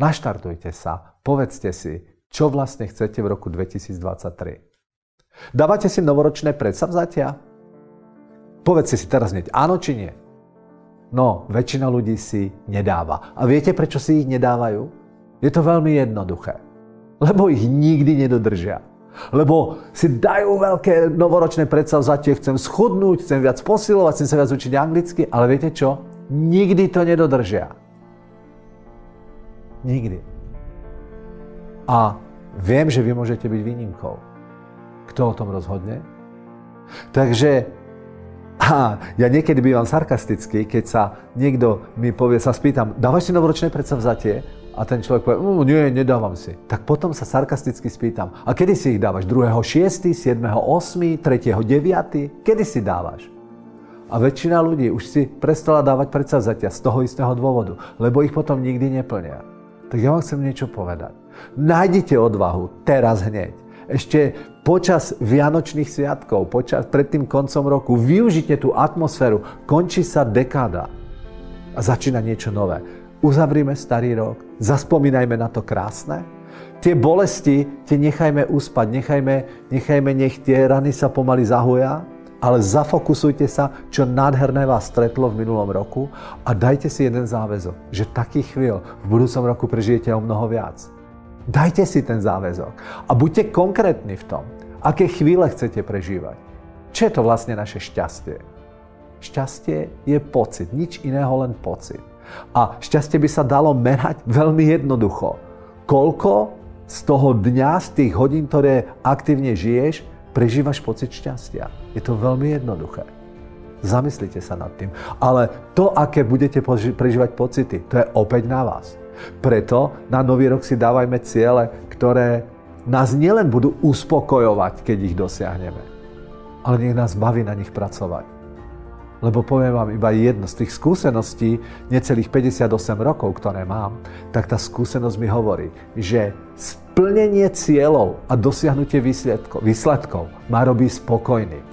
Naštartujte sa, povedzte si, čo vlastne chcete v roku 2023. Dávate si novoročné predsavzatia? Povedzte si teraz hneď áno či nie. No, väčšina ľudí si nedáva. A viete, prečo si ich nedávajú? Je to veľmi jednoduché. Lebo ich nikdy nedodržia. Lebo si dajú veľké novoročné predsavzatie, chcem schudnúť, chcem viac posilovať, chcem sa viac učiť anglicky, ale viete čo? Nikdy to nedodržia. Nikdy. A viem, že vy môžete byť výnimkou. Kto o tom rozhodne? Takže a ja niekedy bývam sarkastický, keď sa niekto mi povie, sa spýtam, dávaš si novoročné predsavzatie? A ten človek povie, no, nie, nedávam si. Tak potom sa sarkasticky spýtam, a kedy si ich dávaš? 2. 6., 7. 8., 3. 9. Kedy si dávaš? A väčšina ľudí už si prestala dávať predsavzatia z toho istého dôvodu, lebo ich potom nikdy neplnia. Tak ja vám chcem niečo povedať. Nájdite odvahu teraz hneď. Ešte počas Vianočných sviatkov, počas, pred tým koncom roku, využite tú atmosféru, končí sa dekáda. A začína niečo nové. Uzavrime starý rok, zaspomínajme na to krásne, tie bolesti, tie nechajme uspať, nechajme, nechajme nech tie rany sa pomaly zahoja, ale zafokusujte sa, čo nádherné vás stretlo v minulom roku a dajte si jeden záväzok, že takých chvíľ v budúcom roku prežijete o mnoho viac. Dajte si ten záväzok a buďte konkrétni v tom, aké chvíle chcete prežívať. Čo je to vlastne naše šťastie? Šťastie je pocit, nič iného, len pocit. A šťastie by sa dalo merať veľmi jednoducho. Koľko z toho dňa, z tých hodín, ktoré aktívne žiješ, prežívaš pocit šťastia. Je to veľmi jednoduché. Zamyslite sa nad tým. Ale to, aké budete prežívať pocity, to je opäť na vás. Preto na nový rok si dávajme ciele, ktoré nás nielen budú uspokojovať, keď ich dosiahneme, ale nech nás baví na nich pracovať. Lebo poviem vám iba jedno z tých skúseností, necelých 58 rokov, ktoré mám, tak tá skúsenosť mi hovorí, že splnenie cieľov a dosiahnutie výsledkov, výsledkov ma robí spokojný.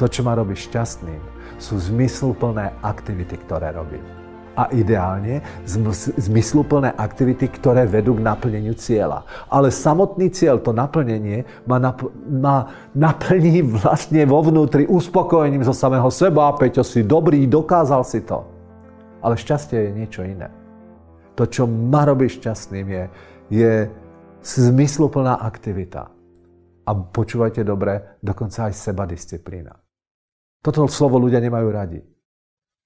To, čo ma robí šťastným, sú zmysluplné aktivity, ktoré robím a ideálne zmysluplné aktivity, ktoré vedú k naplneniu cieľa. Ale samotný cieľ, to naplnenie, ma, nap- ma naplní vlastne vo vnútri uspokojením zo samého seba. Peťo, si dobrý, dokázal si to. Ale šťastie je niečo iné. To, čo ma robí šťastným, je, je zmysluplná aktivita. A počúvajte dobre, dokonca aj seba disciplína. Toto slovo ľudia nemajú radi.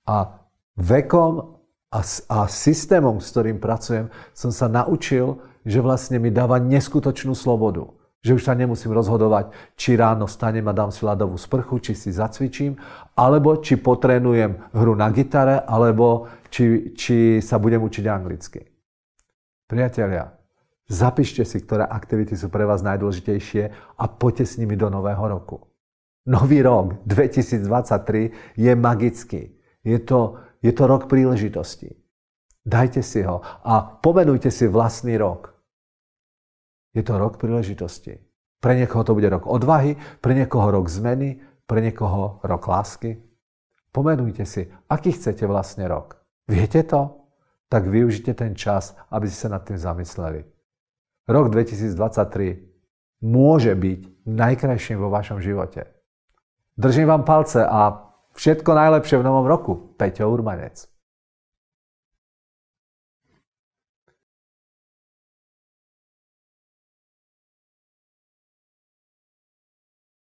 A vekom a, a systémom, s ktorým pracujem, som sa naučil, že vlastne mi dáva neskutočnú slobodu. Že už sa nemusím rozhodovať, či ráno stanem a dám si ľadovú sprchu, či si zacvičím, alebo či potrénujem hru na gitare, alebo či, či sa budem učiť anglicky. Priatelia, zapíšte si, ktoré aktivity sú pre vás najdôležitejšie a poďte s nimi do nového roku. Nový rok 2023 je magický. Je to je to rok príležitosti. Dajte si ho a pomenujte si vlastný rok. Je to rok príležitosti. Pre niekoho to bude rok odvahy, pre niekoho rok zmeny, pre niekoho rok lásky. Pomenujte si, aký chcete vlastne rok. Viete to? Tak využite ten čas, aby ste sa nad tým zamysleli. Rok 2023 môže byť najkrajším vo vašom živote. Držím vám palce a Všetko najlepšie v novom roku. Peťo Urbanec.